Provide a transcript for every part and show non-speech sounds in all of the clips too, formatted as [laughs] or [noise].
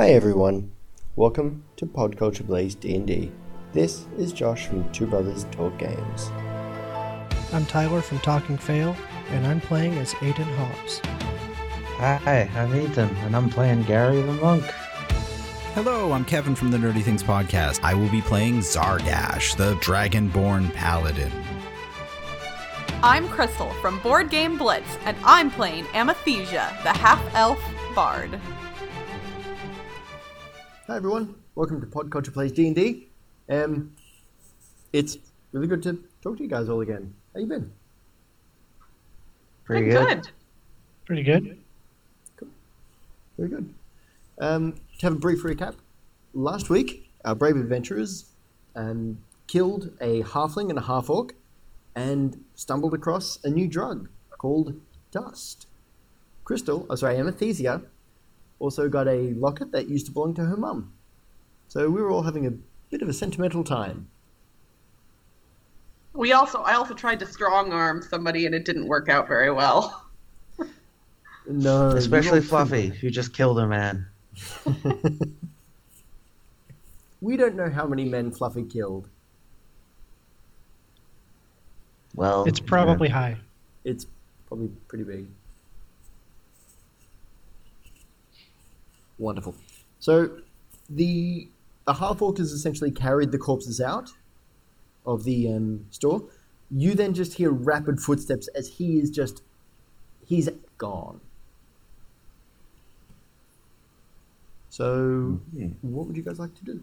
Hi everyone, welcome to Pod Culture Plays D&D. This is Josh from Two Brothers Talk Games. I'm Tyler from Talking Fail, and I'm playing as Aiden Hobbs. Hi, I'm Ethan, and I'm playing Gary the Monk. Hello, I'm Kevin from the Nerdy Things Podcast. I will be playing Zargash, the Dragonborn Paladin. I'm Crystal from Board Game Blitz, and I'm playing Amathesia, the half elf bard. Hi everyone, welcome to Pod Culture Plays D&D. Um, it's really good to talk to you guys all again. How you been? Pretty Been good. Pretty good. Very good. Um, to have a brief recap, last week our brave adventurers um, killed a halfling and a half orc and stumbled across a new drug called dust. Crystal, oh sorry, Amathesia, also got a locket that used to belong to her mum. So we were all having a bit of a sentimental time. We also, I also tried to strong arm somebody and it didn't work out very well. [laughs] No, Especially Fluffy, who just killed a man. [laughs] We don't know how many men Fluffy killed. Well, It's you know, probably high. It's probably pretty big. Wonderful. So the the half orc has essentially carried the corpses out of the um, store. You then just hear rapid footsteps as he is just he's gone. So, Mhm. what would you guys like to do?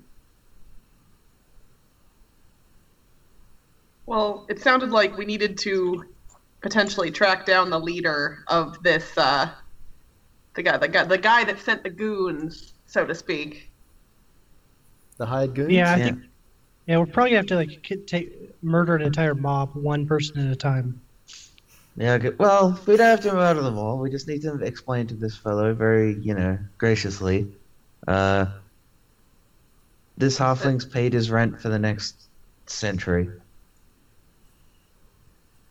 Well, it sounded like we needed to potentially track down the leader of this, uh, the guy, the guy, the guy that sent the goons, so to speak. The hired goons? Yeah, I Yeah. think. Yeah, we're probably gonna have to like ki- take murder an entire mob, one person at a time. Yeah, good. Well, we don't have to murder them all. We just need to explain to this fellow very, you know, graciously. Uh, this halfling's paid his rent for the next century.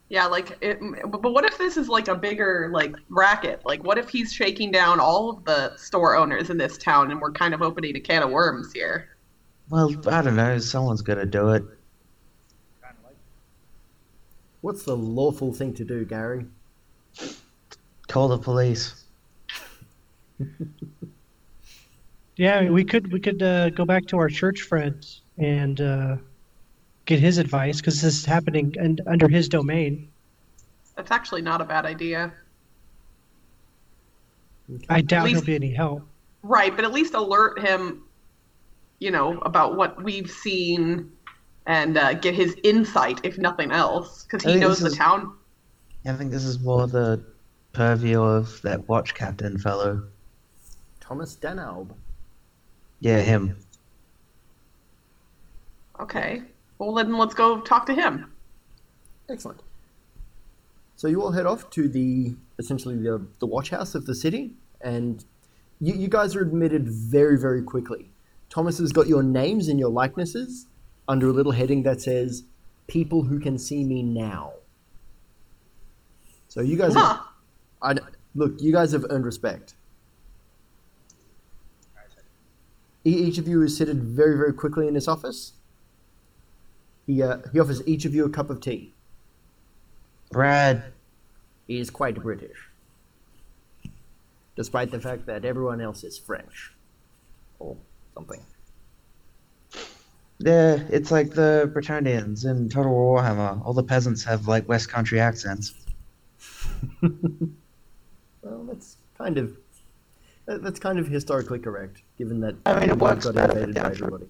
Yeah, like, it, but what if this is like a bigger like racket? Like, what if he's shaking down all of the store owners in this town, and we're kind of opening a can of worms here? Well, I don't know. Someone's got to do it. What's the lawful thing to do, Gary? Call the police. [laughs] Yeah, we could we could uh, go back to our church friend and uh, get his advice because this is happening and under his domain. That's actually not a bad idea. I doubt least- he'll be any help. Right, but at least alert him, you know, about what we've seen and uh, get his insight, if nothing else, because he knows the is- town. I think this is more the purview of that watch captain fellow. Thomas Danaub. Yeah, him. Okay. Well, then let's go talk to him. Excellent. So you all head off to the essentially the, the watch house of the city, and you, you guys are admitted very very quickly. Thomas has got your names and your likenesses under a little heading that says "People who can see me now." So you guys, Huh. have, I, look, you guys have earned respect. Each of you is seated very very quickly in his office. He uh, he offers each of you a cup of tea. Brad. He is quite British, despite the fact that everyone else is French or something. Yeah, it's like the Bretonnians in Total War Warhammer. All the peasants have like West Country accents. [laughs] Well, that's kind of that- that's kind of historically correct, given that I mean, it works got better by everybody.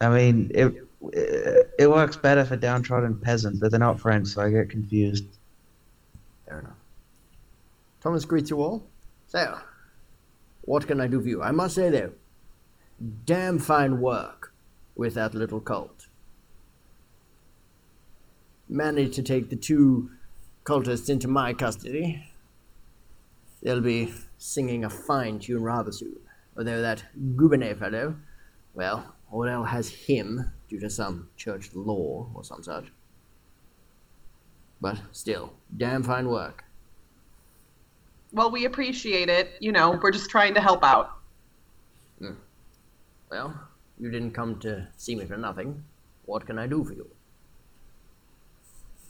I mean, it it works better for downtrodden peasants, but they're not French, so I get confused. Fair enough. Thomas greets you all. So, what can I do for you? I must say though, damn fine work with that little cult. Managed to take the two cultists into my custody. They'll be singing a fine tune rather soon. Although that Goubenet fellow, well, Orel has him due to some church law or some such. But still, damn fine work. Well, we appreciate it. You know, we're just trying to help out. Well, you didn't come to see me for nothing. What can I do for you?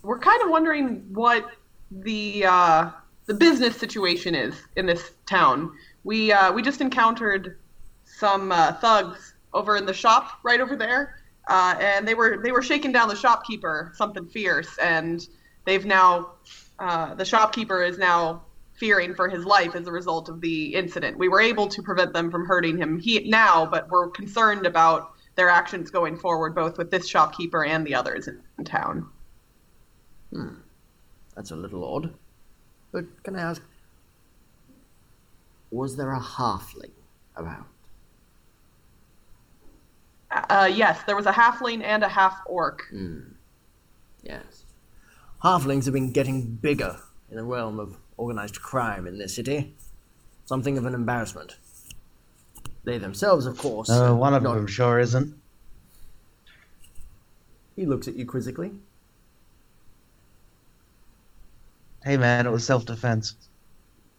We're kind of wondering what the uh, the business situation is in this town. We uh, we just encountered some uh, thugs over in the shop right over there, uh, and they were they were shaking down the shopkeeper something fierce, and they've now uh, the shopkeeper is now fearing for his life as a result of the incident. We were able to prevent them from hurting him he, now, but we're concerned about their actions going forward, both with this shopkeeper and the others in, town. That's a little odd. But can I ask, was there a halfling about? Uh, yes, there was a halfling and a half orc. Yes. Halflings have been getting bigger in the realm of organized crime in this city. Something of an embarrassment. They themselves, of course. Uh, one of not- them sure isn't. He looks at you quizzically. Hey man, it was self-defense.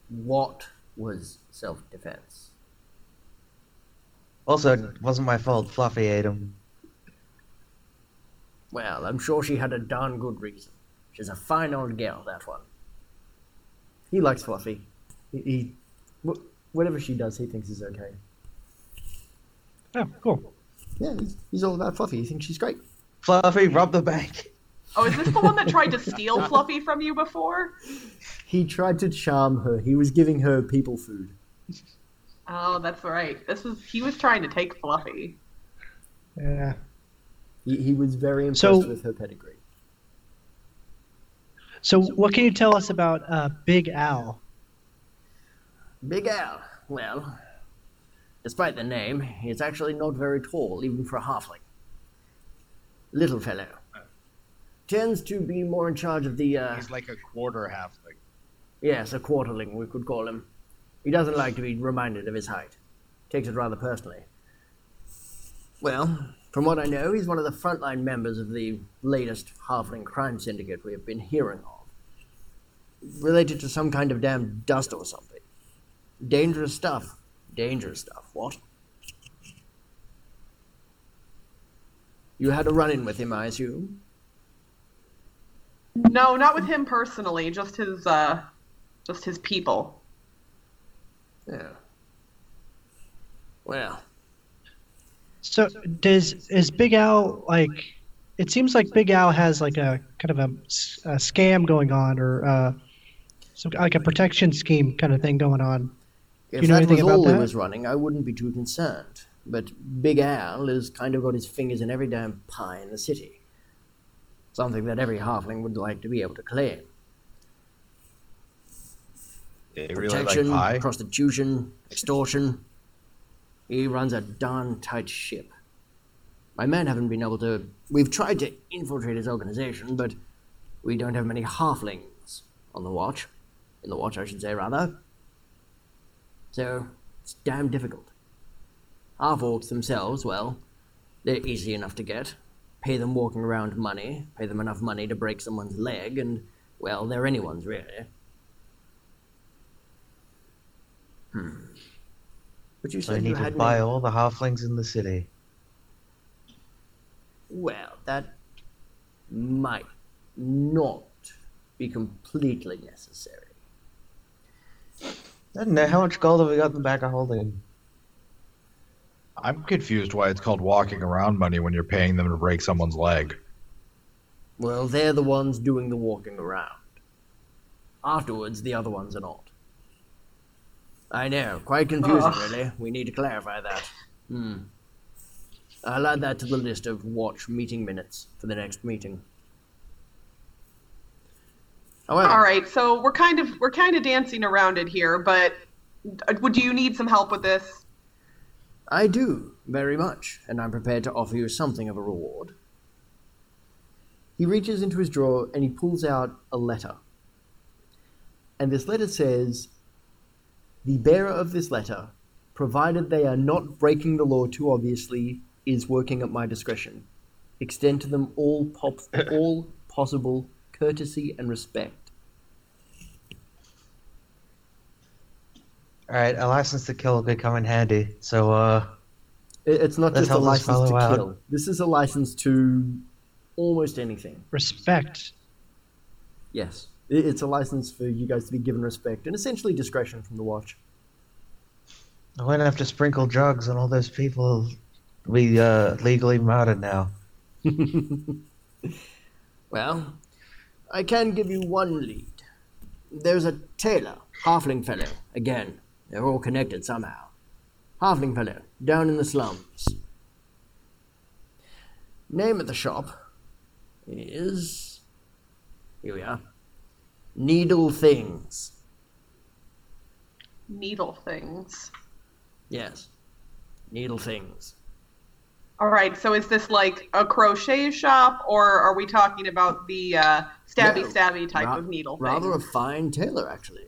What was self defense? Also, it wasn't my fault. Fluffy ate him. Well, I'm sure she had a darn good reason. She's a fine old girl, that one. He likes Fluffy. He, he wh- whatever she does, he thinks is okay. Oh, cool. Yeah, he's, he's all about Fluffy. He thinks she's great. Fluffy, rob the bank. Oh, is this the one that tried to [laughs] steal Fluffy from you before? He tried to charm her. He was giving her people food. Oh, that's right. This was he was trying to take Fluffy. Yeah. He, he was very impressed So- with her pedigree. So, what can you tell us about uh, Big Al? Big Al. Well, despite the name, he's actually not very tall, even for a halfling. Little fellow. Tends to be more in charge of the, uh, He's like a quarter halfling. yes, a quarterling, we could call him. He doesn't like to be reminded of his height. Takes it rather personally. Well, from what I know, he's one of the frontline members of the latest halfling crime syndicate we have been hearing of. Related to some kind of damn dust or something. Dangerous stuff. Dangerous stuff. What? You had a run in with him, I assume? No, not with him personally, just his uh just his people. Yeah. Well, So, does is Big Al like? It seems like Big Al has like a kind of a scam going on, or uh, some like a protection scheme kind of thing going on. if you know that anything was about all that? was running, I wouldn't be too concerned. But Big Al has kind of got his fingers in every damn pie in the city. Something that every halfling would like to be able to claim. They really like Protection, prostitution, extortion. He runs a darn tight ship. My men haven't been able to. We've tried to infiltrate his organization, but we don't have many halflings on the watch. In the watch, I should say, rather. So, it's damn difficult. Half orcs themselves, well, they're easy enough to get. Pay them walking around money, pay them enough money to break someone's leg, and, well, they're anyone's, really. Hmm. But you So I said you need to buy no- all the halflings in the city. Well, that might not be completely necessary. I don't know how much gold have we got in the bag of holding. I'm confused why it's called walking around money when you're paying them to break someone's leg. Well, they're the ones doing the walking around. Afterwards, the other ones are not. I know, quite confusing, Ugh. really. We need to clarify that. Hmm. I'll add that to the list of watch meeting minutes for the next meeting. However, All right, so we're kind of we're kind of dancing around it here, but uh, would you need some help with this? I do, very much, and I'm prepared to offer you something of a reward. He reaches into his drawer and he pulls out a letter. And this letter says The bearer of this letter, provided they are not breaking the law too obviously, is working at my discretion. Extend to them all, pop- [laughs] all possible courtesy and respect. All right, a license to kill could come in handy. So, uh, It- It's not just a license to out. kill. This is a license to almost anything. Respect. Yes. It- It's a license for you guys to be given respect and essentially discretion from the watch. I won't have to sprinkle drugs on all those people we uh, legally murdered now. [laughs] Well, I can give you one lead. There's a tailor, halfling fellow. Again, they're all connected somehow. Halfling fellow, down in the slums. Name of the shop is. Here we are. Needle Things. Needle things. Yes. Needle Things. All right. So is this like a crochet shop, or are we talking about the uh, stabby No, stabby type Ra- of needle Rather a fine tailor, actually.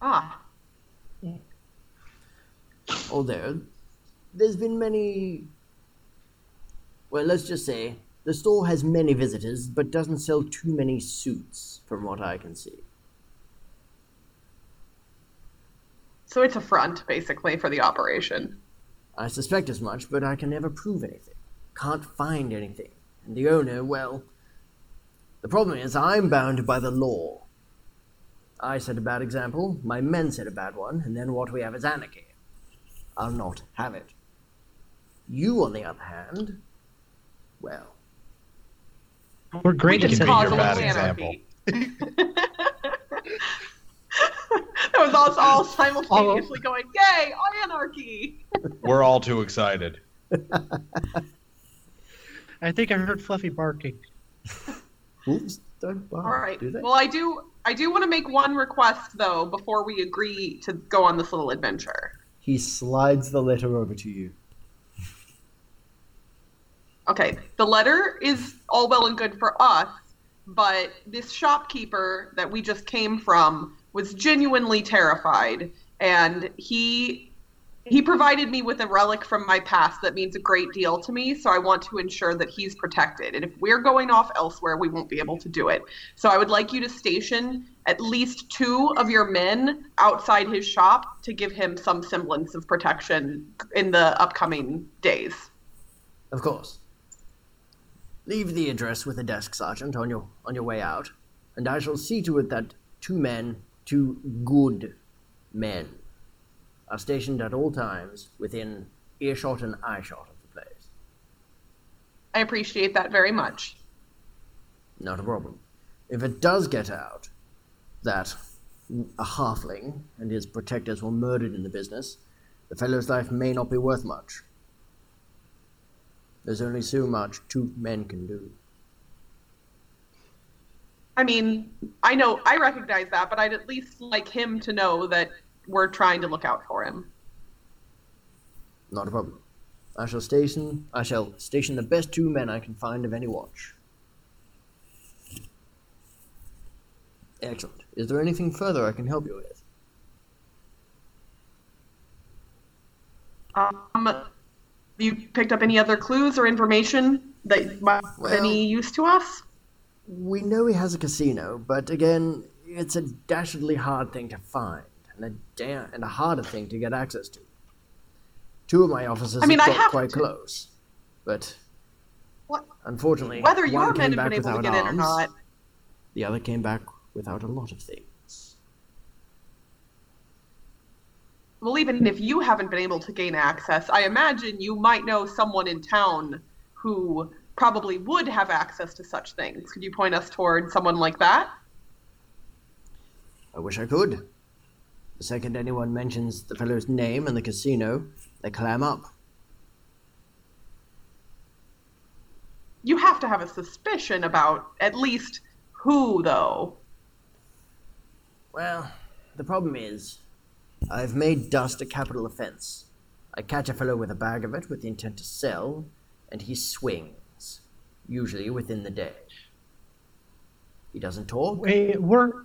Ah, Although, there's been many. Well, let's just say the store has many visitors, but doesn't sell too many suits, from what I can see. so it's a front basically for the operation. I suspect as much, but I can never prove anything. Can't find anything. And the owner, well. The problem is, I'm bound by the law. I set a bad example, my men set a bad one, and then what we have is anarchy. I'll not have it. You, on the other hand, well, We're great we at can setting your a bad example. [laughs] that was us all simultaneously going, "Yay, anarchy!" We're all too excited. [laughs] I think I heard Fluffy barking. wolves don't bark, All right. do they? Well, I do. I do want to make one request though before we agree to go on this little adventure. He slides the letter over to you. Okay, the letter is all well and good for us, but this shopkeeper that we just came from was genuinely terrified, and he he provided me with a relic from my past that means a great deal to me. So I want to ensure that he's protected, and if we're going off elsewhere, we won't be able to do it. So I would like you to station at least two of your men outside his shop to give him some semblance of protection in the upcoming days. Of course. Leave the address with the desk sergeant on your on your way out, and I shall see to it that two men, two good men, are stationed at all times within earshot and eyeshot of the place. I appreciate that very much. Not a problem. If it does get out that a halfling and his protectors were murdered in the business, the fellow's life may not be worth much. There's only so much two men can do. I mean, I know, I recognize that, but I'd at least like him to know that we're trying to look out for him. Not a problem. I shall station I shall station the best two men I can find of any watch. Excellent. Is there anything further I can help you with? Um, you picked up any other clues or information that might Well- any use to us? We know he has a casino, but again, it's a dastardly hard thing to find, and a da- and a harder thing to get access to. Two of my officers I mean, I have got have quite to- close, but What? unfortunately, Whether your men have been able to get in or arms, not. The other came back without a lot of things. Well, even if you haven't been able to gain access, I imagine you might know someone in town who probably would have access to such things. Could you point us toward someone like that? I wish I could. The second anyone mentions the fellow's name and the casino, they clam up. You have to have a suspicion about at least who, though. Well, the problem is, I've made dust a capital offense. I catch a fellow with a bag of it with the intent to sell, and he swings, usually within the day. He doesn't talk, Wait, we're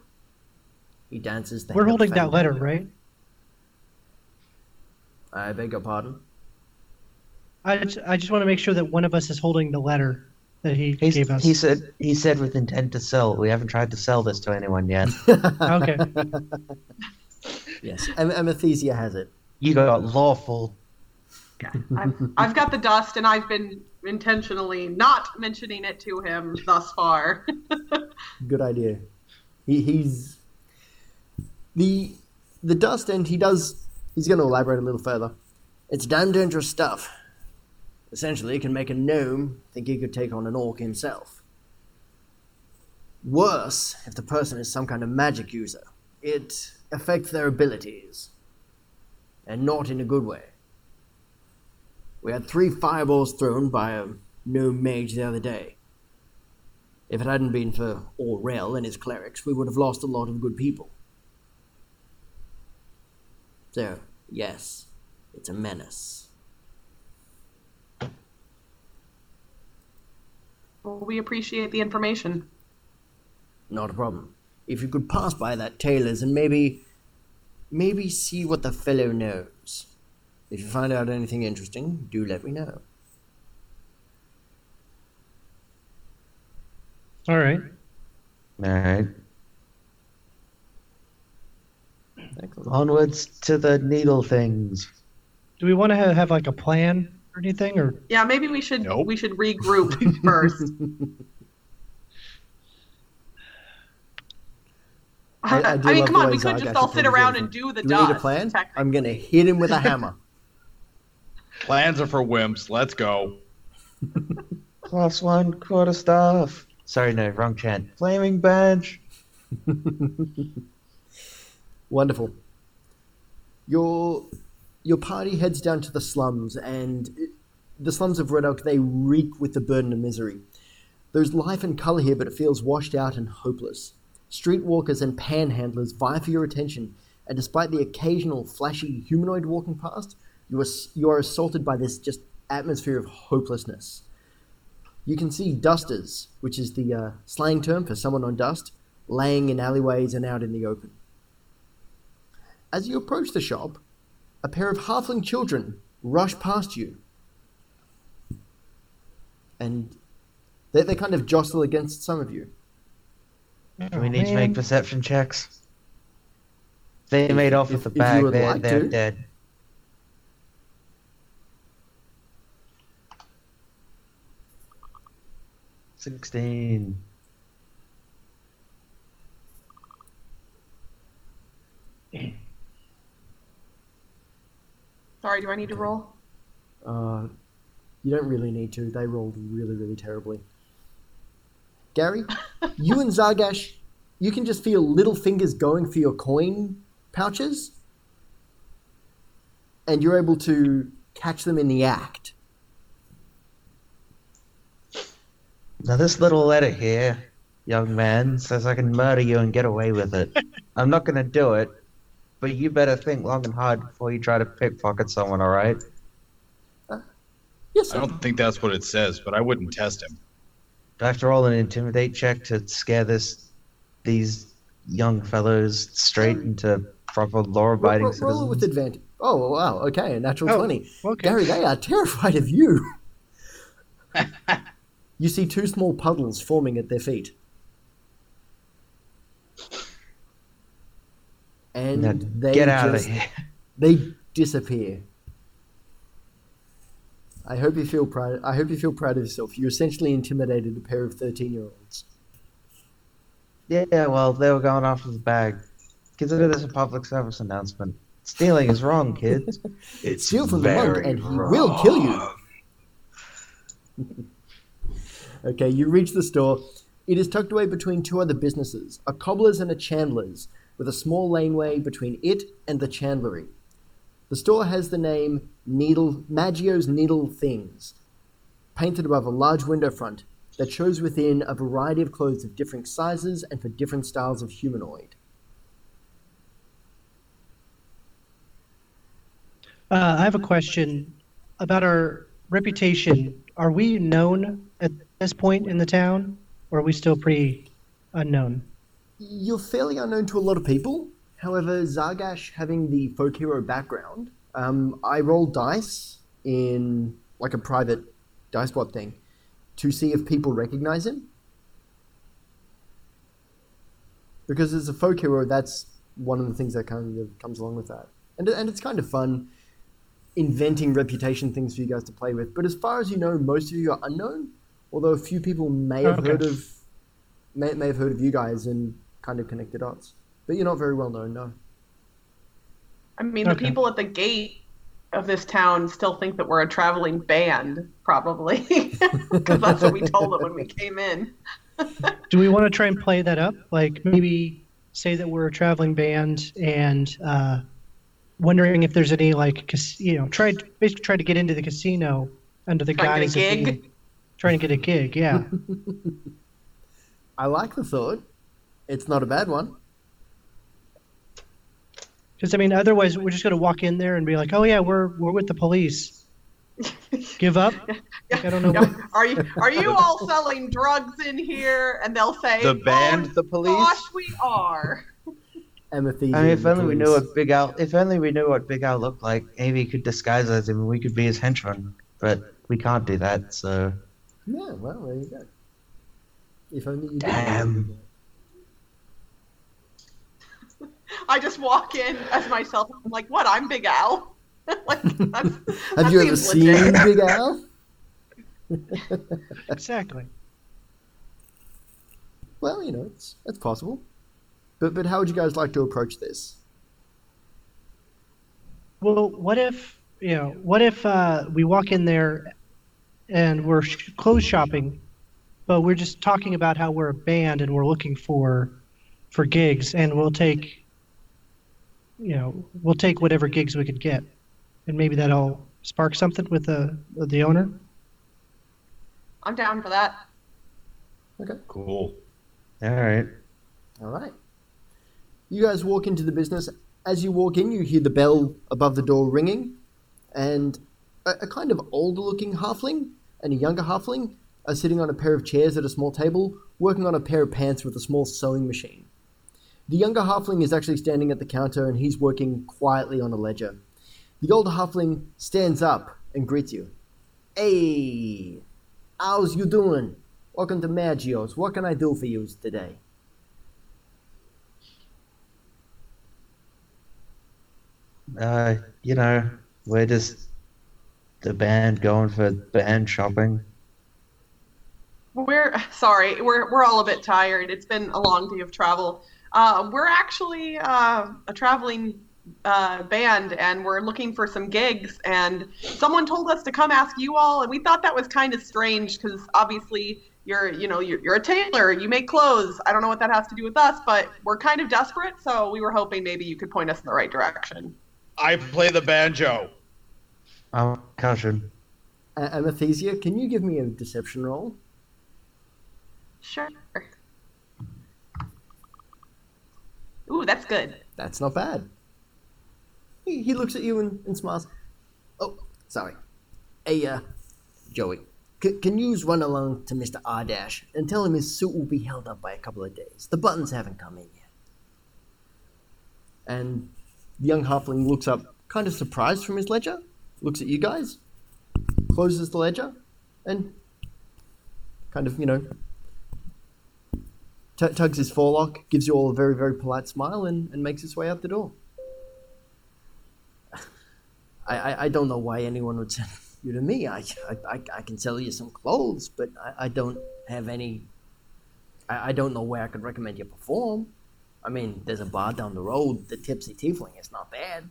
he dances the we're holding that letter, right? I beg your pardon? I just, I just want to make sure that one of us is holding the letter that he He's, gave us. he said he said with intent to sell. We haven't tried to sell this to anyone yet. [laughs] Okay. [laughs] Yes, Am- Amethysia has it. You got lawful. Okay. I've, I've got the dust, and I've been intentionally not mentioning it to him thus far. [laughs] Good idea. He, he's the the dust, and he does. He's going to elaborate a little further. It's damn dangerous stuff. Essentially, it can make a gnome think he could take on an orc himself. Worse, if the person is some kind of magic user, it affects their abilities, and not in a good way. We had three fireballs thrown by um, a gnome mage the other day. If it hadn't been for Aurel and his clerics, we would have lost a lot of good people. So, yes, it's a menace. well, we appreciate the information. Not a problem. If you could pass by that tailor's and maybe. maybe see what the fellow knows. If you find out anything interesting, do let me know. All right. All right. Onwards to the needle things. Do we want to have, have like a plan or anything, or Yeah, maybe we should Nope. we should regroup first. [laughs] I- I [laughs] I, mean, love come on, we could just all sit around and do the Do dust. need a plan? I'm gonna hit him with a hammer. [laughs] Plans are for wimps. Let's go. [laughs] Plus one quarter staff. Sorry, no, wrong chant. Flaming badge. Wonderful. Your your party heads down to the slums, and the slums of Red Oak they reek with the burden of misery. There's life and color here, but it feels washed out and hopeless. Streetwalkers and panhandlers vie for your attention, and despite the occasional flashy humanoid walking past, you are you are assaulted by this just atmosphere of hopelessness. You can see dusters, which is the uh, slang term for someone on dust, laying in alleyways and out in the open. As you approach the shop, a pair of halfling children rush past you. And they, they kind of jostle against some of you. Do we need to make perception checks? They made off if- with the bag. They're, like they're dead. Sixteen. Sorry, do I need to roll? Uh, you don't really need to. They rolled really, really terribly. Gary, you and Zargash, you can just feel little fingers going for your coin pouches, and you're able to catch them in the act. Now this little letter here, young man, says I can murder you and get away with it. [laughs] I'm not gonna do it, but you better think long and hard before you try to pickpocket someone, alright? Uh, yes, I don't think that's what it says, but I wouldn't test him. Do I have to roll an intimidate check to scare this these young fellows straight into proper law-abiding roll, roll it with citizens? advantage. Oh, wow. Okay, a natural Oh, 20. okay. Gary, they are terrified of you. [laughs] you see two small puddles forming at their feet. And Now, they get out just, of here. They disappear. I hope you feel proud. I hope you feel proud of yourself. You essentially intimidated a pair of thirteen-year-olds. Yeah, well, they were going after the bag. Consider this a public service announcement. Stealing is wrong, kids. [laughs] It's Steal from the monk, and he will kill you. Okay, you reach the store. It is tucked away between two other businesses, a cobbler's and a chandler's, with a small laneway between it and the chandlery. The store has the name Needle Maggio's Needle Things, painted above a large window front that shows within a variety of clothes of different sizes and for different styles of humanoid. Uh, I have a question about our reputation. Are we known at this point in the town, or are we still pretty unknown? You're fairly unknown to a lot of people. However, Zargash having the folk hero background, um, I roll dice in like a private dice bot thing to see if people recognize him. Because as a folk hero, that's one of the things that kind of comes along with that, and and it's kind of fun. inventing reputation things for you guys to play with. But as far as you know, most of you are unknown. Although a few people may have Okay. heard of may, may have heard of you guys and kind of connected dots. But you're not very well known, no. I mean, the people at the gate of this town still think that we're a traveling band, probably, [laughs] because that's what we told them when we came in. [laughs] Do we want to try and play that up? Like maybe say that we're a traveling band and uh, wondering if there's any like cas- you know try basically try to get into the casino under the Trying to guise get a of gig? being, trying to get a gig. Yeah. [laughs] I like the thought. It's not a bad one. Because I mean, otherwise we're just gonna walk in there and be like, "Oh yeah, we're we're with the police." Give up? Like, I don't know. [laughs] Yeah. What, Are you are you [laughs] all selling drugs in here? And they'll say, The band, "Oh, the police. Gosh, we are. Amethyst. I mean, if only we knew what Big Al, if only we knew what Big Al looked like, maybe he could disguise as him and we could be his henchmen. But we can't do that, so Yeah, well, there you go. If only you did. Damn. [laughs] I just walk in as myself. I'm like, what? I'm Big Al. [laughs] like, that's, [laughs] Have that you ever seen legit. Big Al? exactly. Well, you know, it's it's possible. But but how would you guys like to approach this? Well, what if you know? What if uh, we walk in there and we're sh- clothes shopping, but we're just talking about how we're a band and we're looking for for gigs, and we'll take you know we'll take whatever gigs we could get, and maybe that'll spark something with the with the owner. I'm down for that. Okay. Cool. all right. All right. You guys walk into the business. As you walk in, you hear the bell above the door ringing, and a, a kind of older-looking halfling and a younger halfling are sitting on a pair of chairs at a small table, working on a pair of pants with a small sewing machine. The younger halfling is actually standing at the counter, and he's working quietly on a ledger. The older halfling stands up and greets you. Hey, how's you doing? Welcome to Magio's. What can I do for you today? Uh, you know, we're just the band going for band shopping. We're sorry. We're we're all a bit tired. It's been a long day of travel. Uh, we're actually uh, a traveling uh, band, and we're looking for some gigs. And someone told us to come ask you all, and we thought that was kind of strange because obviously you're you know you're, you're a tailor, you make clothes. I don't know what that has to do with us, but we're kind of desperate, so we were hoping maybe you could point us in the right direction. I play the banjo. I'm caution. A- Amethysia, can you give me a deception roll? Sure. Ooh, that's good. That's not bad. He, he looks at you and, and smiles. Oh, sorry. Hey, uh, Joey, c- can you run along to Mr. R Ardash and tell him his suit will be held up by a couple of days? The buttons haven't come in yet. And the young halfling looks up, kind of surprised from his ledger, looks at you guys, closes the ledger, and kind of, you know, t- tugs his forelock, gives you all a very, very polite smile, and, and makes his way out the door. [laughs] I, I, I don't know why anyone would send you to me. I, I, I, can sell you some clothes, but I, I don't have any. I, I don't know where I could recommend you perform. I mean, there's a bar down the road, the Tipsy Tiefling. It's not bad.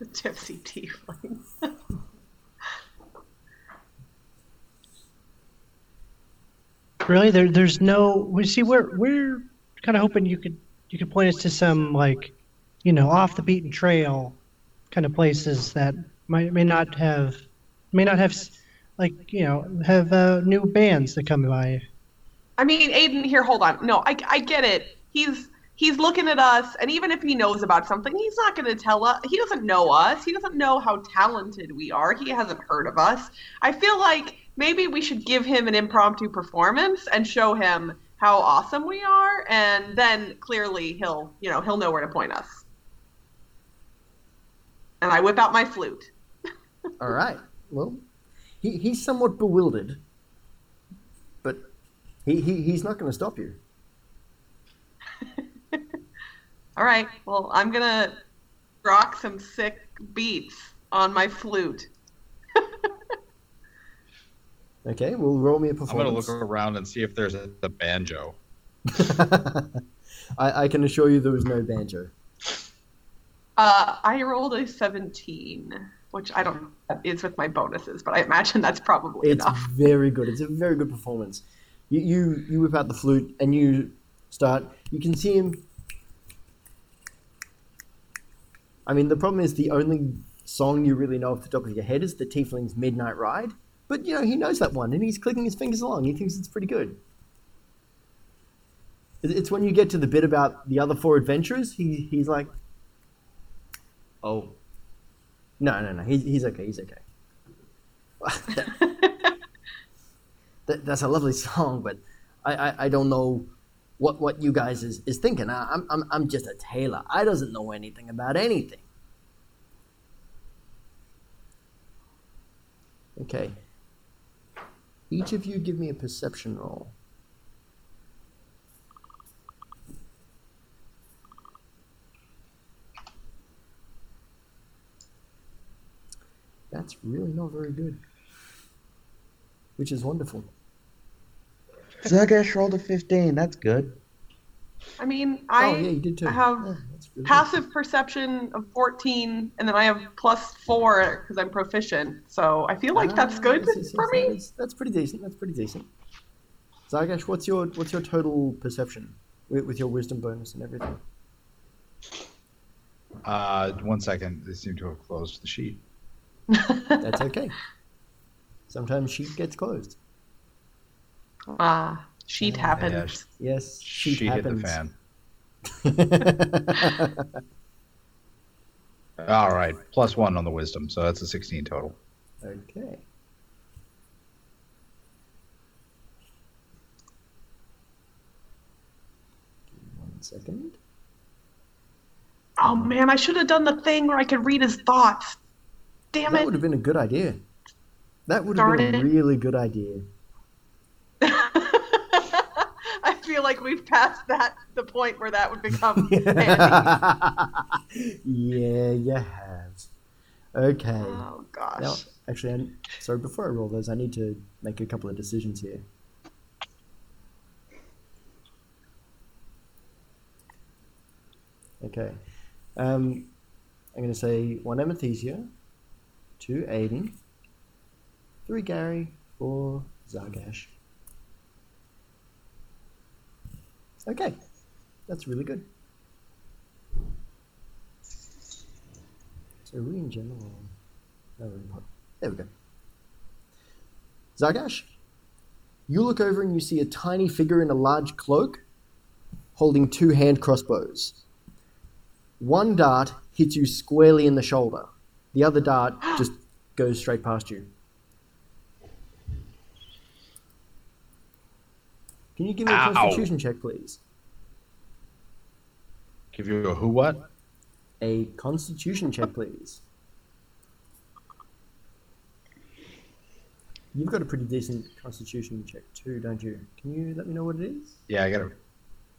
[laughs] Tipsy tiefling. [laughs] Really, there, there's no. We see, we're we're kind of hoping you could you could point us to some like, you know, off the beaten trail, kind of places that might may not have, may not have, like you know, have uh, new bands that come by. I mean, Aiden, here, hold on. No, I, I get it. He's he's looking at us, and even if he knows about something, he's not going to tell us. He doesn't know us. He doesn't know how talented we are. He hasn't heard of us. I feel like maybe we should give him an impromptu performance and show him how awesome we are, and then clearly he'll, you know, he'll know where to point us. And I whip out my flute. [laughs] All right. Well, he, he's somewhat bewildered, but he, he, he's not going to stop you. [laughs] All right. Well, I'm gonna rock some sick beats on my flute. [laughs] Okay, well, roll me a I'm gonna look around and see if there's a, the banjo. [laughs] I, I can assure you there was no banjo. Uh, I rolled a 17, which I don't. know is with my bonuses, but I imagine that's probably It's enough. [laughs] very good. It's a very good performance. You, you you whip out the flute and you start. You can see him. I mean, the problem is the only song you really know off the top of your head is the Tiefling's Midnight Ride. But you know he knows that one, and he's clicking his fingers along. He thinks it's pretty good. It's when you get to the bit about the other four adventurers. He he's like, oh, no no no. He's he's okay. He's okay. [laughs] that, that's a lovely song, but I, I, I don't know what what you guys is, is thinking. I, I'm, I'm I'm just a tailor. I doesn't know anything about anything. Okay. Each of you give me a perception roll. That's really not very good. Which is wonderful. Zargash rolled a 15. That's good. I mean, oh, I oh yeah, you did too. Have Yeah, that's really good. passive perception of 14, and then I have plus four because I'm proficient. So I feel like that's Ah, good yes, yes, for yes, me. is- that's pretty decent. That's pretty decent. Zargash, what's your what's your total perception with, with your wisdom bonus and everything? Uh, one second. They seem to have closed the sheet. [laughs] That's okay. Sometimes sheet gets closed. Ah, sheet happens. Yeah, Yes, sheet she hit the fan. [laughs] All right, plus one on the wisdom, so that's a 16 total. okay. One second. Oh man, I should have done the thing where I could read his thoughts. Damn That it. would have been a good idea. That would have Darn been a really good idea. I feel like we've passed that the point where that would become [laughs] yeah, you have. Okay. Oh gosh. Now, actually, I'm, sorry. Before I roll those, I need to make a couple of decisions here. Okay. Um, I'm going to say one Amethysia, two Aiden, three Gary, four Zargash. Okay, that's really good. So we in general. No, we're in pod- There we go. Zargash, you look over and you see a tiny figure in a large cloak holding two hand crossbows. One dart hits you squarely in the shoulder. The other dart [gasps] just goes straight past you. Can you give me a Ow. constitution check, please? Give you a who what? A constitution check, please. You've got a pretty decent constitution check too, don't you? Can you let me know what it is? Yeah, I got a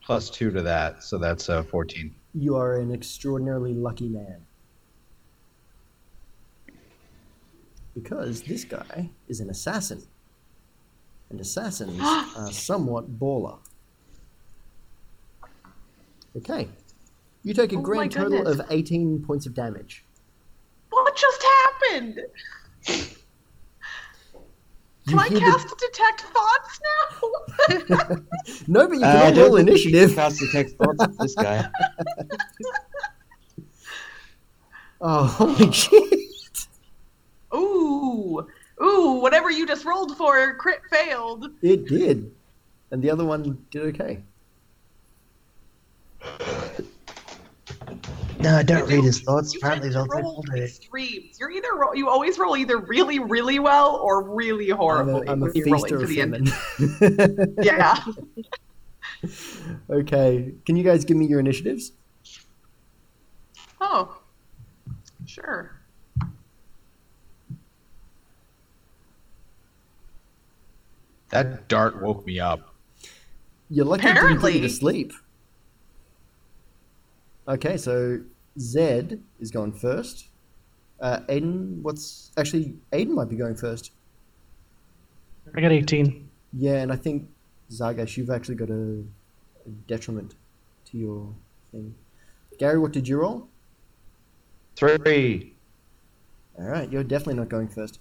plus two to that, so that's uh, 14. You are an extraordinarily lucky man. Because this guy is an assassin. And assassins are [gasps] somewhat baller. Okay. You take a Oh grand total goodness. of 18 points of damage. What just happened? You Can I hear the- cast detect thoughts now? [laughs] [laughs] No, but you Uh, can I all don't roll think you initiative. should Cast detect thoughts with this guy. [laughs] Oh, holy shit. ooh, ooh, whatever you just rolled for, crit failed. It did. And the other one did okay. No, I don't You read his thoughts. you Apparently, tend they'll to take roll all day. extremes. You're either roll, you always roll either really, really well or really I'm a, I'm a when you're feaster of the end. famine. [laughs] Yeah. okay. Can you guys give me your initiatives? Oh, sure. That dart woke me up. You're lucky it didn't put you to Apparently. sleep. Okay, so Zed is going first. Uh, Aiden, what's actually Aiden might be going first. I got 18. Yeah, and I think Zargash, you've actually got a, a detriment to your thing. Gary, what did you roll? Three. All right, you're definitely not going first.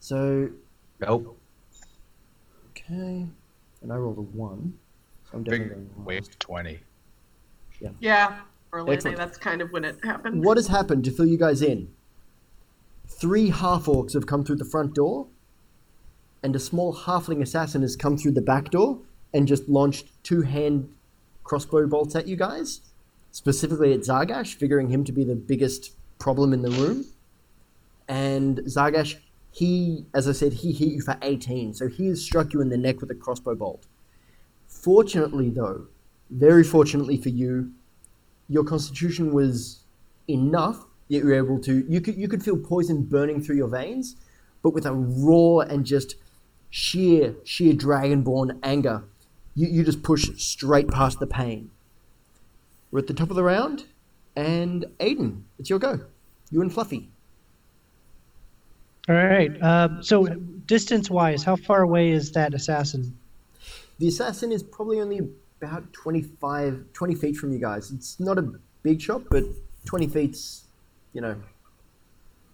So Nope. Okay, and I rolled a one, so I'm definitely Big going wave last. 20. Yeah, or Lenny, Excellent. that's kind of when it happened. What has happened to fill you guys in? Three half orcs have come through the front door, and a small halfling assassin has come through the back door and just launched two hand crossbow bolts at you guys, specifically at Zargash, figuring him to be the biggest problem in the room. And Zargash, he, as I said, he hit you for 18, so he has struck you in the neck with a crossbow bolt. Fortunately, though, very fortunately for you, your constitution was enough that you were able to you could you could feel poison burning through your veins, but with a raw and just sheer sheer dragonborn anger, you, you just push straight past the pain. We're at the top of the round, and Aiden, it's your go. You and Fluffy. All right. Um, so, distance wise, how far away is that assassin? The assassin is probably only about 25, 20 feet from you guys. It's not a big shot, but 20 feet's, you know,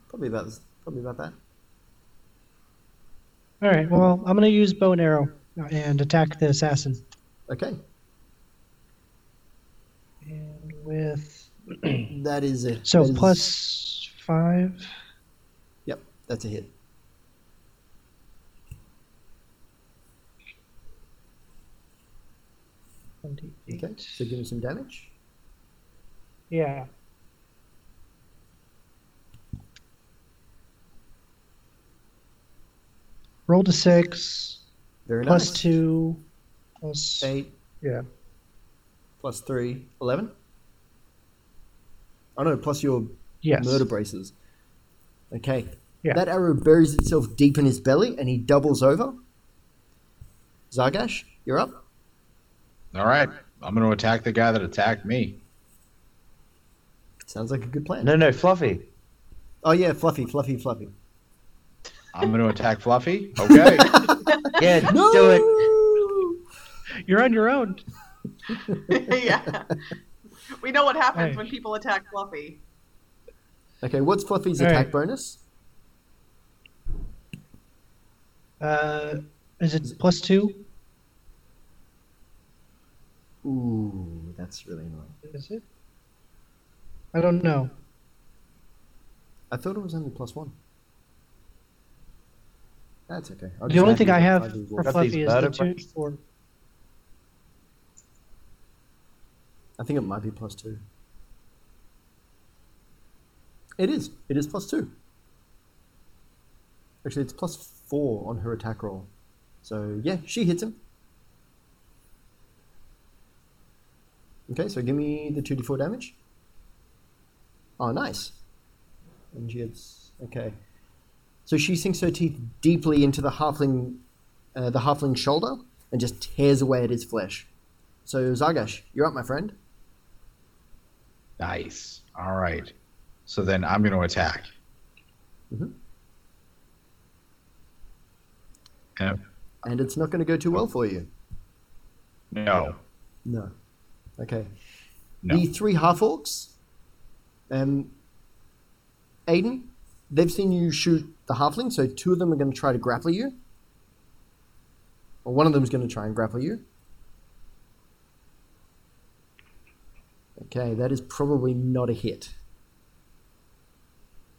probably about probably about that. All right. Well, I'm going to use bow and arrow and attack the assassin. Okay, And with. that is it. So, plus five. That's a hit. Okay, so give me some damage. Yeah. Roll to six, Very plus nice. two. Eight Yeah. plus three, eleven. Oh no, plus your Yes. murder braces. Okay. Yeah. That arrow buries itself deep in his belly and he doubles over. Zargash, you're up. All right. I'm going to attack the guy that attacked me. Sounds like a good plan. No, no, Fluffy. Oh yeah, Fluffy, Fluffy, Fluffy. I'm going to attack Fluffy. Okay. [laughs] Yeah, No! do it. You're on your own. [laughs] yeah. We know what happens Hey. when people attack Fluffy. Okay, what's Fluffy's All attack right. bonus? Uh, is it plus two? Ooh, that's really annoying. Is it? I don't know. I thought it was only plus one. That's okay. I'll The only thing I have for Fluffy is the two braces. four. I think it might be plus two. It is. It is plus two. Actually, it's plus four on her attack roll. So, yeah, she hits him. Okay, so give me the 2d4 damage. Oh, nice. And she gets. Okay. So she sinks her teeth deeply into the halfling, uh, the halfling's shoulder and just tears away at his flesh. So, Zargash, you're up, my friend. nice. All right. So then I'm going to attack. Mhm. Uh, And it's not going to go too well for you. no. No. Okay. No. The three half orcs, um, Aiden, they've seen you shoot the halfling, so two of them are going to try to grapple you. Or one of them is going to try and grapple you. Okay, that is probably not a hit.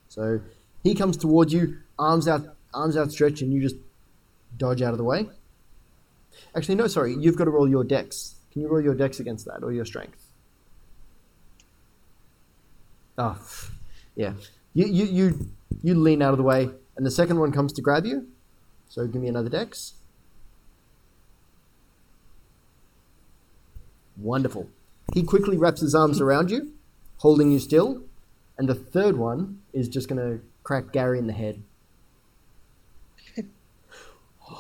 So he comes towards you, arms out, arms outstretched, and you just dodge out of the way. Actually, no, sorry, you've got to roll your dex. Can you roll your dex against that or your strength? Oh, yeah. You, you, you, you lean out of the way, and the second one comes to grab you. So give me another dex. Wonderful. He quickly wraps his arms around you, holding you still, and the third one is just going to crack Gary in the head.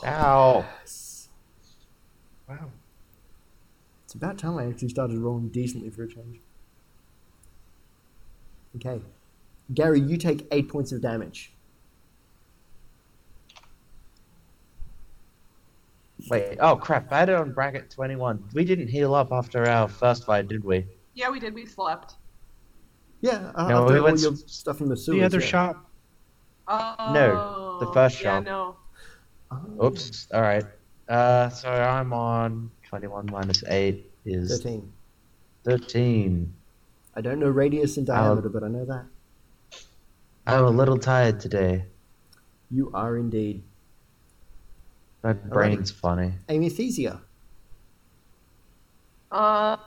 Ow. Wow. It's about time I actually started rolling decently for a change. Okay. Gary, you take eight points of damage. Wait, oh crap! I had it on bracket 21. We didn't heal up after our first fight, did we? Yeah, we did. We slept. Yeah, uh, No, after we all went your stuff in the sewers. The other yeah. shop. Oh, No, the first yeah, shop. no. Oh, Oops. All right. Uh, so I'm on 21 minus 8 is 13. 13. I don't know radius and diameter, but I know that. I'm a little tired today. You are indeed. My brain's funny. Amethisia. Um.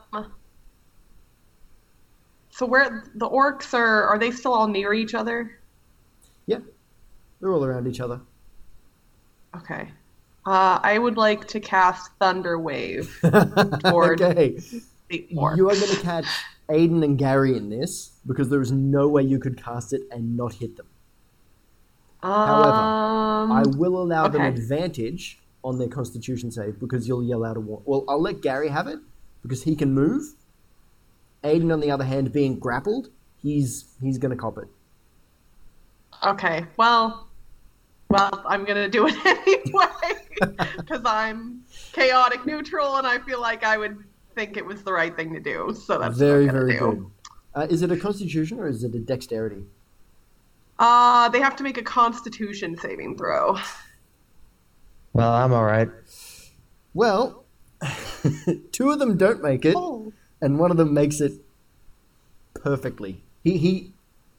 So where the orcs are? Are they still all near each other? Yeah. They're all around each other. Okay. Uh, I would like to cast Thunder Wave [laughs] Toward okay. the. You are going to catch Aiden and Gary in this because there is no way you could cast it and not hit them. however, Um, I will allow them advantage on their Constitution save because you'll yell out a war. Well, I'll let Gary have it because he can move. Aiden, on the other hand, being grappled, he's he's going to cop it. Okay. Well, well, I'm gonna do it [laughs] anyway because I'm chaotic neutral, and I feel like I would think it was the right thing to do. So that's very what I'm very do. good. Uh, is it a Constitution or is it a Dexterity? Uh, they have to make a Constitution saving throw. Well, I'm alright. Well, [laughs] two of them don't make it, and one of them makes it perfectly. He he,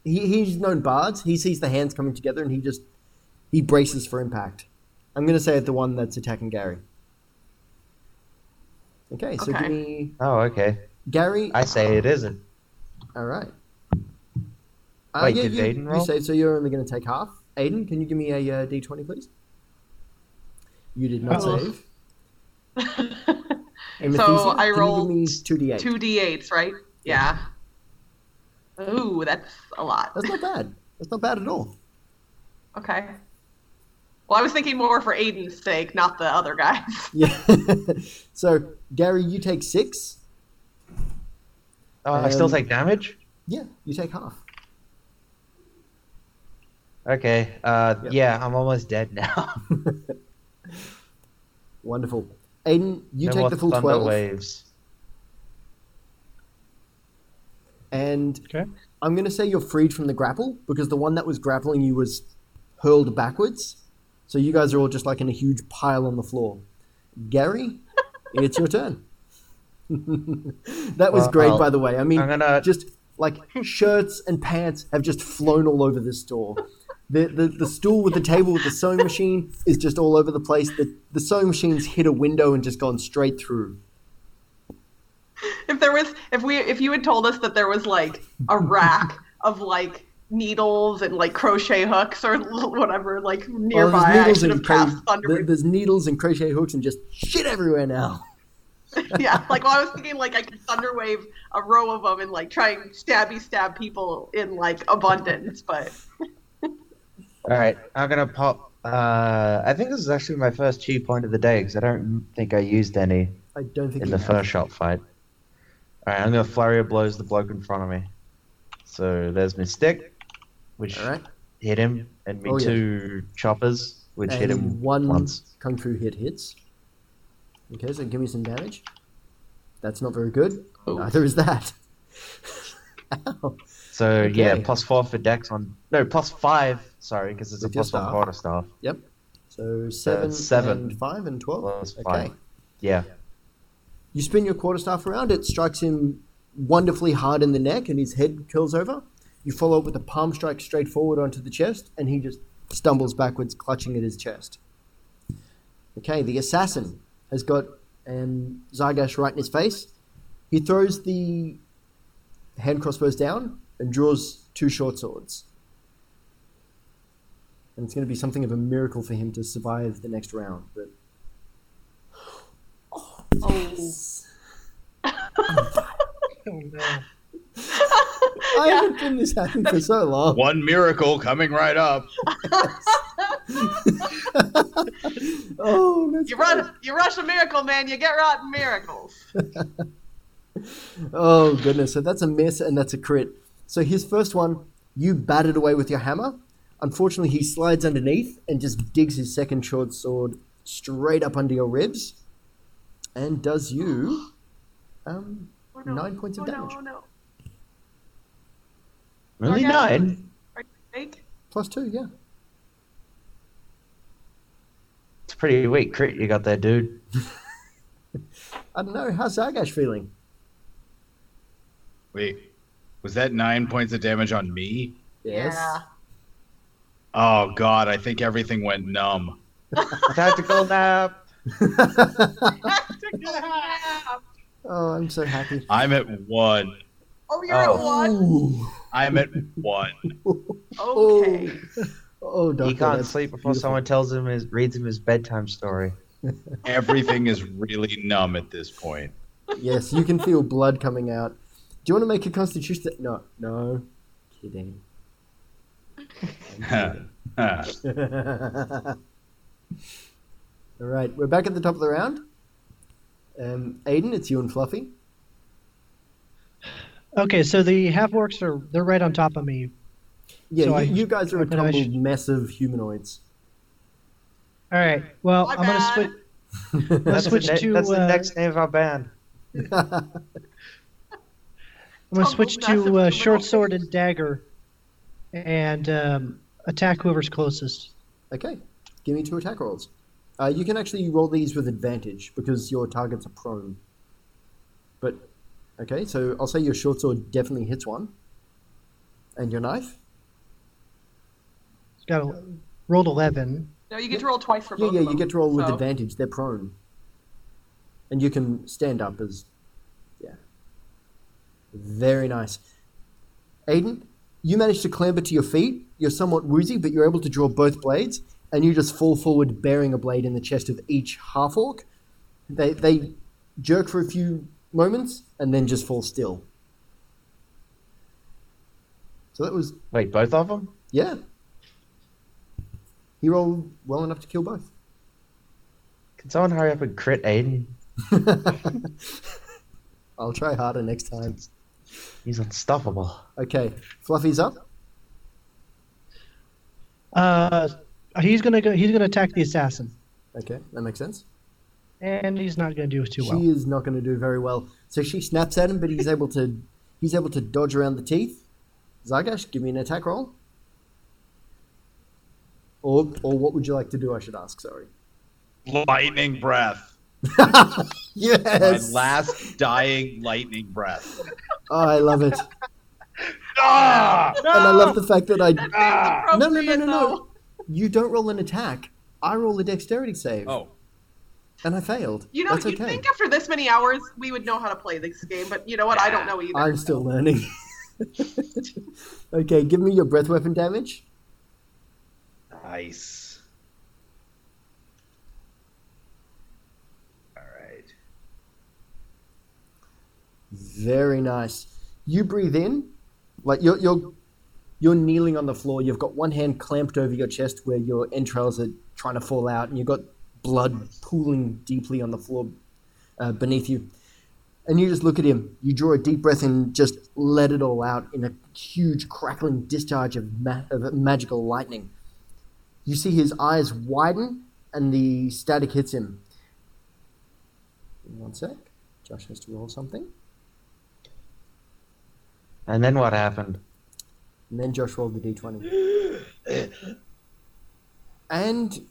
he he's known bards. He sees the hands coming together, and he just he braces for impact. I'm going to say it the one that's attacking Gary. Okay, so Okay. give me Oh, okay. Gary. I say it isn't. all right. Uh, Wait, yeah, did you, Aiden you roll? save, so you're only going to take half. Aiden, can you give me a uh, d20, please? You did not Oh. save. [laughs] so Amethysia, I can you rolled give me two d8. two d8s, right? Yeah. Ooh, that's a lot. That's not bad. That's not bad at all. Okay. Well, I was thinking more for Aiden's sake, not the other guys. [laughs] Yeah. [laughs] so Gary, you take six. Oh, I still take damage? Yeah, you take half. Okay. Uh, Yep. yeah, I'm almost dead now. [laughs] Wonderful. Aiden, you no take the full twelve, waves. and Okay. I'm going to say you're freed from the grapple because the one that was grappling you was hurled backwards. So you guys are all just like in a huge pile on the floor. Gary, [laughs] it's your turn. [laughs] that was Well, great, I'll- by the way. I mean, gonna. just like shirts and pants have just flown all over this store. The, the, the stool with the table with the sewing machine is just all over the place. The, the sewing machine's hit a window and just gone straight through. if there was, if we, if you had told us that there was like a rack of like needles and like crochet hooks or whatever like Well, nearby, there's needles and cra- Thunder. there- there's needles and crochet hooks and just shit everywhere now. [laughs] yeah, like well, I was thinking like I could thunder wave a row of them and like try and stabby stab people in like abundance, but [laughs] All right, I'm gonna pop. Uh, I think this is actually my first chi point of the day because I don't think I used any I don't think in the have. first shot fight. All right, I'm gonna flurry of blows the bloke in front of me. So there's my stick, which All right. hit him, and me Oh, yeah. two choppers, which hit And him one once. kung fu hit hits. Okay, so give me some damage. That's not very good. Oh. Neither is that. [laughs] Ow. So yeah, plus four for dex on no plus five. Sorry, because it's a With your plus one quarter staff. Yep. So uh, seven, seven and five and twelve. plus okay. five. Yeah. You spin your quarterstaff around. It strikes him wonderfully hard in the neck, and his head curls over. You follow up with a palm strike straight forward onto the chest, and he just stumbles backwards, clutching at his chest. Okay, the assassin has got um, Zargash right in his face. He throws the hand crossbows down and draws two short swords. And it's going to be something of a miracle for him to survive the next round. But oh, [laughs] Oh no. [laughs] I haven't been this happy for so long. One miracle coming right up. [laughs] oh, that's you run, you rush a miracle, man. You get rotten miracles. [laughs] Oh goodness! So that's a miss and that's a crit. So his first one, you batted away with your hammer. Unfortunately, he slides underneath and just digs his second short sword straight up under your ribs, and does you um, Oh, no. nine points of oh, damage No, oh, no. Only Okay. nine. Are you awake? plus two. Yeah. It's pretty weak crit you got there, dude. [laughs] I don't know. How's Zargash feeling? Wait, was that nine points of damage on me? Yes. Yeah. Oh god, I think everything went numb. [laughs] Tactical [laughs] nap. oh, I'm so happy. I'm at one. Oh, you're at Oh. one. I'm at one. [laughs] Okay. Oh, doctor, He can't sleep before beautiful. someone tells him his reads him his bedtime story. [laughs] Everything is really numb at this point. Yes, you can feel blood coming out. Do you want to make a constitution? No, no, kidding. Huh. [laughs] Huh. All right, we're back at the top of the round. Um, Aiden, it's you and Fluffy. Okay, so the half orcs are they're right on top of me. Yeah, So you, I- you guys are a then I tumbled should- mess of humanoids. All right. Well, My I'm gonna switch. [laughs] That's, Let's the, switch ne- to. that's the uh, next name of our band. I'm gonna Tumbled switch to uh, short sword and dagger, and um, attack whoever's closest. okay, give me two attack rolls. Uh, you can actually roll these with advantage because your targets are prone. But okay, so I'll say your short sword definitely hits one, and your knife. It's got a, rolled eleven. No, you get to roll twice for Yeah, both yeah, of you get to roll with advantage. They're prone, and you can stand up as, yeah. Very nice, Aiden. You manage to clamber to your feet. You're somewhat woozy, but you're able to draw both blades, and you just fall forward, bearing a blade in the chest of each half orc. They they jerk for a few moments and then just fall still. So that was Wait, both of them? yeah. He rolled well enough to kill both. Can someone hurry up and crit Aiden? [laughs] I'll try harder next time. He's unstoppable. Okay, Fluffy's up. Uh, he's gonna go. He's gonna attack the assassin, Okay, that makes sense. And he's not gonna do too She well. She is not going to do very well. So she snaps at him, but he's able to he's able to dodge around the teeth. Zargash, give me an attack roll. Or or what would you like to do? I should ask. Sorry. Lightning breath. [laughs] yes. My last dying lightning breath. Oh, I love it, Ah! and I love the fact that I. That seems No, no, no, no, no. You don't roll an attack. I roll a dexterity save, Oh, and I failed. You know, That's you okay. think after this many hours we would know how to play this game, but you know what? I don't know either. I'm still learning. [laughs] okay, give me your breath weapon damage. nice. All right. Very nice. You breathe in, like you're you're you're kneeling on the floor. You've got one hand clamped over your chest where your entrails are trying to fall out, and you've got blood pooling deeply on the floor uh, beneath you. And you just look at him. You draw a deep breath and just let it all out in a huge crackling discharge of, ma- of magical lightning. You see his eyes widen, and the static hits him. One sec. Josh has to roll something. And then what happened? And then Josh rolled the d20. [gasps] and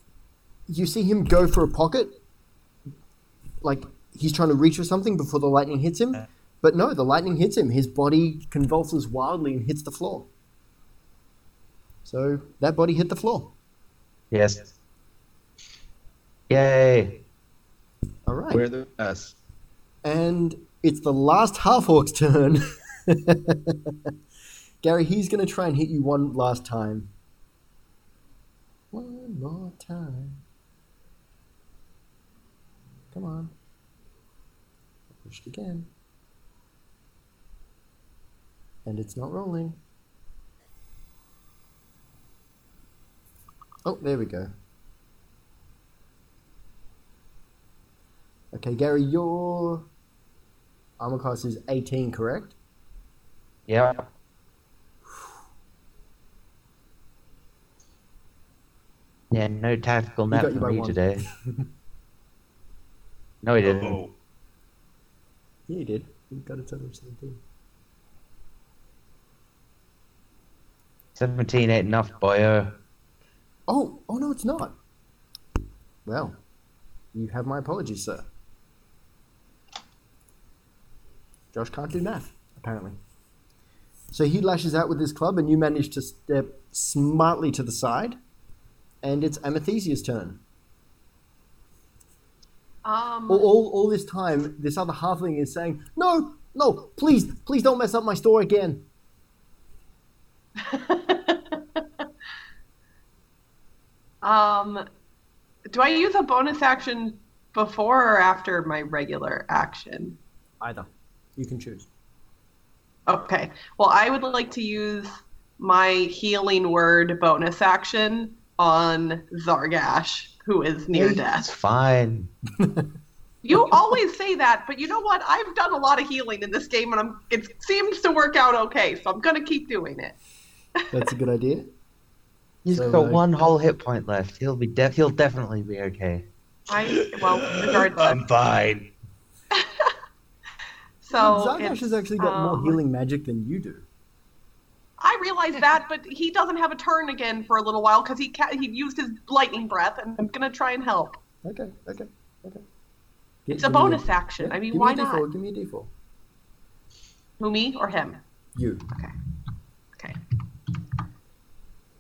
you see him go for a pocket. Like he's trying to reach for something before the lightning hits him. But no, the lightning hits him. His body convulses wildly and hits the floor. So that body hit the floor. Yes. Yay. All right. We're the best. and it's the last half orc's turn. [laughs] Gary, he's going to try and hit you one last time. One more time. Come on. Push it again. And it's not rolling. Oh, there we go. Okay, Gary, your armor class is 18, correct? Yeah. Yeah, no tactical map for me today. [laughs] no, he didn't. Oh, Yeah, you did. You got a total of 17. 17 ain't enough, boyo. Oh, oh no, it's not. Well, you have my apologies, sir. Josh can't do math, apparently. So he lashes out with his club, and you manage to step smartly to the side, and it's Amethesia's turn. Um, All, all, all this time, this other halfling is saying, "No, no, please, please don't mess up my store again." [laughs] um, do I use a bonus action before or after my regular action? Either, you can choose. Okay. Well, I would like to use my healing word bonus action on Zargash, who is near It's death. It's fine. [laughs] You always say that, but you know what? I've done a lot of healing in this game, and I'm, it seems to work out okay. So I'm gonna keep doing it. That's a good idea. [laughs] He's So, got uh, one whole hit point left. He'll be def- He'll definitely be okay. I well, regardless. I'm fine. [laughs] So Zargash has actually got more um, healing magic than you do. I realize that, but he doesn't have a turn again for a little while because he ca- he used his lightning breath, and I'm gonna try and help. Okay, okay, okay. It's a bonus action. I mean, give why me a D4, not? Give me a D4. Who me or him? You. Okay. Okay.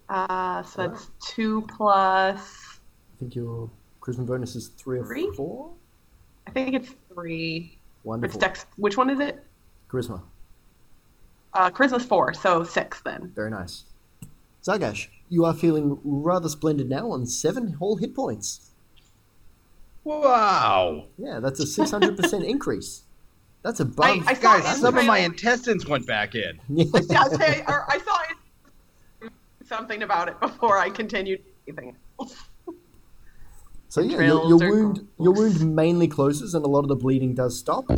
Uh, so that's two plus. I think your charisma bonus is three or Three? four. I think it's three. It's Wonderful. dex. Which one is it? Charisma. Uh, charisma's four, so six then. Very nice. Zargash, you are feeling rather splendid now on seven whole hit points. wow. Yeah, that's a 600% [laughs] increase. That's above. I- I Guys, in some of my my- intestines went back in. [laughs] Yeah. [laughs] Yeah, say, or I saw it, something about it before I continued anything. else. So yeah, your, your wound your wound mainly closes, and a lot of the bleeding does stop,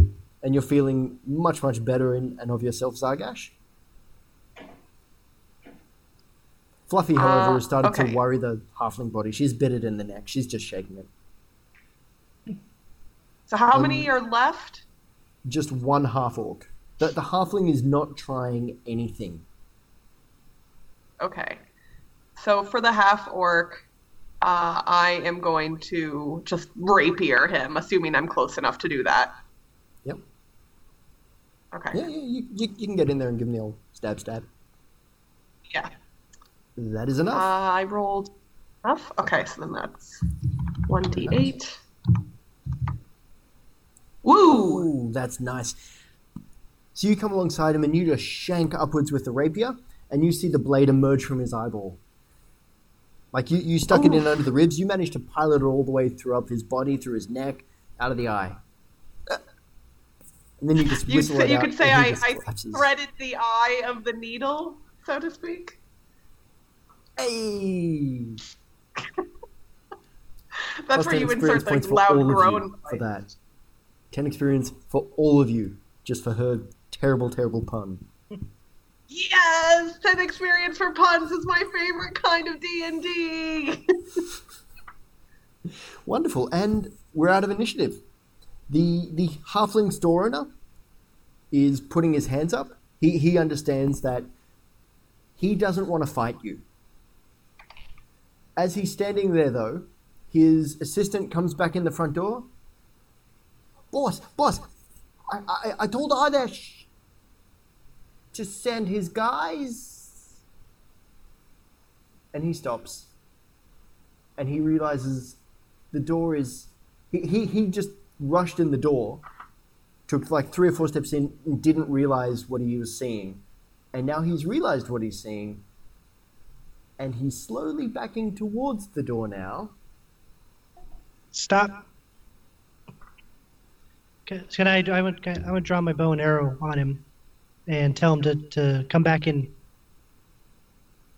and you're feeling much much better in and of yourself, Zargash. Fluffy, however, Uh, has started okay. to worry the halfling body. She's bitted in the neck. She's just shaking it. So how Um, many are left? Just one half orc. The, the halfling is not trying anything. Okay. So for the half orc, uh, I am going to just rapier him, assuming I'm close enough to do that. Okay. Yeah, yeah, you, you, you can get in there and give him the old stab stab. Yeah. That is Uh, enough. I rolled enough. Okay, so then that's one d8. Woo! Ooh, that's nice. So you come alongside him and you just shank upwards with the rapier, and you see the blade emerge from his eyeball. Like you, you stuck it in under the ribs. You managed to pilot it all the way through up his body, through his neck, out of the eye. And then you just whistle say, it you out, could say I, I threaded the eye of the needle, so to speak. Hey! [laughs] That's Plus where you insert the loud groan. for that. Ten experience for all of you, just for her terrible, terrible pun. Yes, ten experience for puns is my favorite kind of D and D. [laughs] Wonderful, and we're out of initiative. The the halfling store owner is putting his hands up. He he understands that he doesn't want to fight you. As he's standing there, though, his assistant comes back in the front door. Boss, boss, I I, I told Ardesh to send his guys, and he stops, and he realizes the door is he, he, he just rushed in the door took like three or four steps in and didn't realize what he was seeing and now he's realized what he's seeing and he's slowly backing towards the door now Stop. Can, can I? I would. I would draw my bow and arrow on him, and tell him to, to come back in.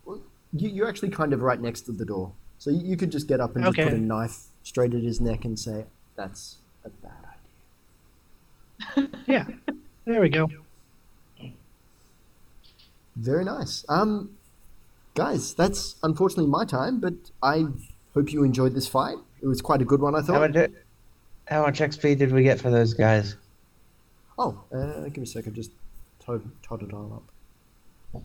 you, you're actually kind of right next to the door so you, you could just get up and just put a knife straight at his neck and say that's a bad idea [laughs] Yeah. There we go. Very nice. Um, guys, that's unfortunately my time, but I hope you enjoyed this fight. It was quite a good one, I How thought. much, how much XP did we get for those guys? Oh, uh, give me a second. Just tot tot it all up.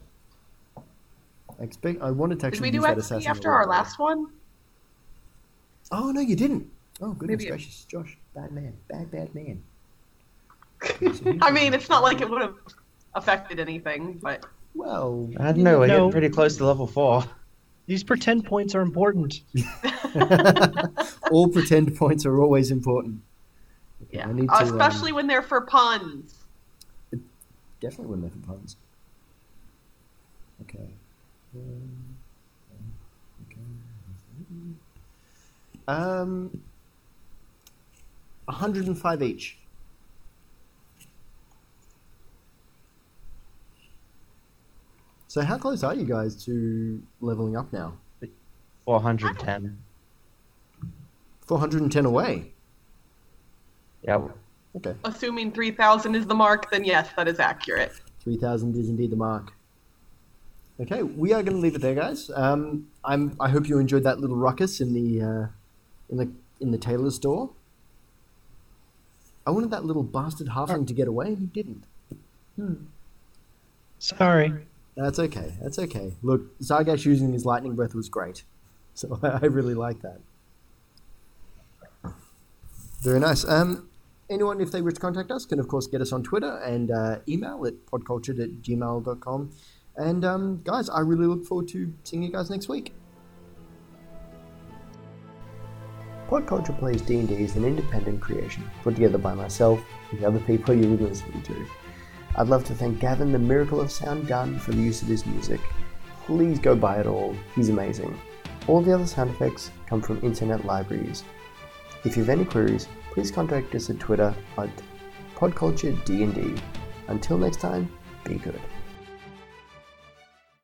I expect I wanted to Did we do use that XP after our last one? Oh no, you didn't. Oh goodness Maybe it- gracious, Josh, bad man, bad bad man. [laughs] I mean, it's not like it would have affected anything, but Well, I don't know. We're No. getting pretty close to level four. These pretend points are important. [laughs] all pretend points are always important. Okay, yeah, I need to, um, especially when they're for puns. definitely when they're for puns. Okay. Um, okay. Um, 105 each. So how close are you guys to leveling up now? 410. 410 away. Yeah. Okay. Assuming 3,000 is the mark, then yes, that is accurate. 3000 is indeed the mark. Okay, we are going to leave it there, guys. Um, I'm. I hope you enjoyed that little ruckus in the uh, in the in the tailor's store. I wanted that little bastard halfling to get away, and he didn't. Sorry. That's okay. That's okay. Look, Zargash using his lightning breath was great, [laughs] so I really like that. Very nice. Um, anyone, if they wish to contact us, can of course get us on Twitter and uh, email at podcultured at gmail.com. And um, guys, I really look forward to seeing you guys next week. Pod Culture Plays D&D is an independent creation put together by myself and the other people you're listening to. I'd love to thank Gavin, the Miracle of Sound Gun, for the use of his music. Please go buy it all, he's amazing. All the other sound effects come from internet libraries. If you have any queries, please contact us at Twitter at podculturednd. Until next time, be good.